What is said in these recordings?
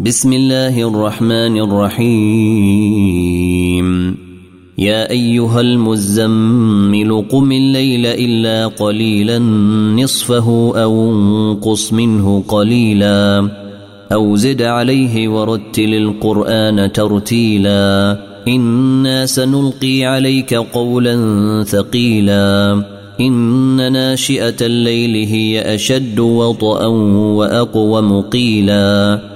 بسم الله الرحمن الرحيم. يا أيها المزمل قم الليل إلا قليلا نصفه أو انقص منه قليلا أو زد عليه ورتل القرآن ترتيلا. إنا سنلقي عليك قولا ثقيلا. إن ناشئة الليل هي أشد وطئا واقوم قيلا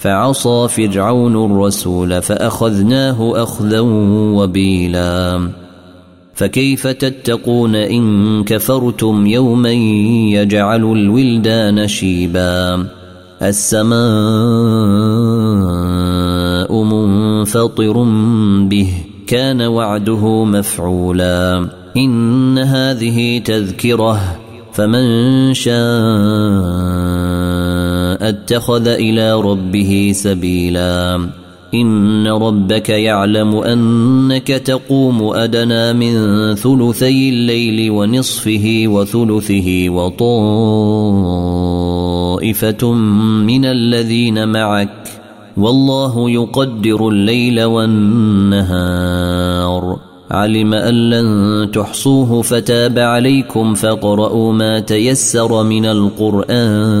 فعصى فرعون الرسول فأخذناه أخذا وبيلا. فكيف تتقون إن كفرتم يوما يجعل الولدان شيبا؟ السماء منفطر به كان وعده مفعولا. إن هذه تذكرة فمن شاء اتخذ إلى ربه سبيلا. إن ربك يعلم أنك تقوم أدنى من ثلثي الليل ونصفه وثلثه وطائفة من الذين معك. والله يقدر الليل والنهار. علم أن لن تحصوه فتاب عليكم فاقرؤوا ما تيسر من القرآن.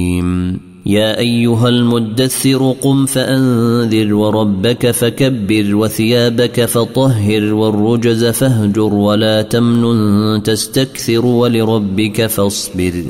يا أيها المدثر قم فأنذر وربك فكبر وثيابك فطهر والرجز فاهجر ولا تمنن تستكثر ولربك فاصبر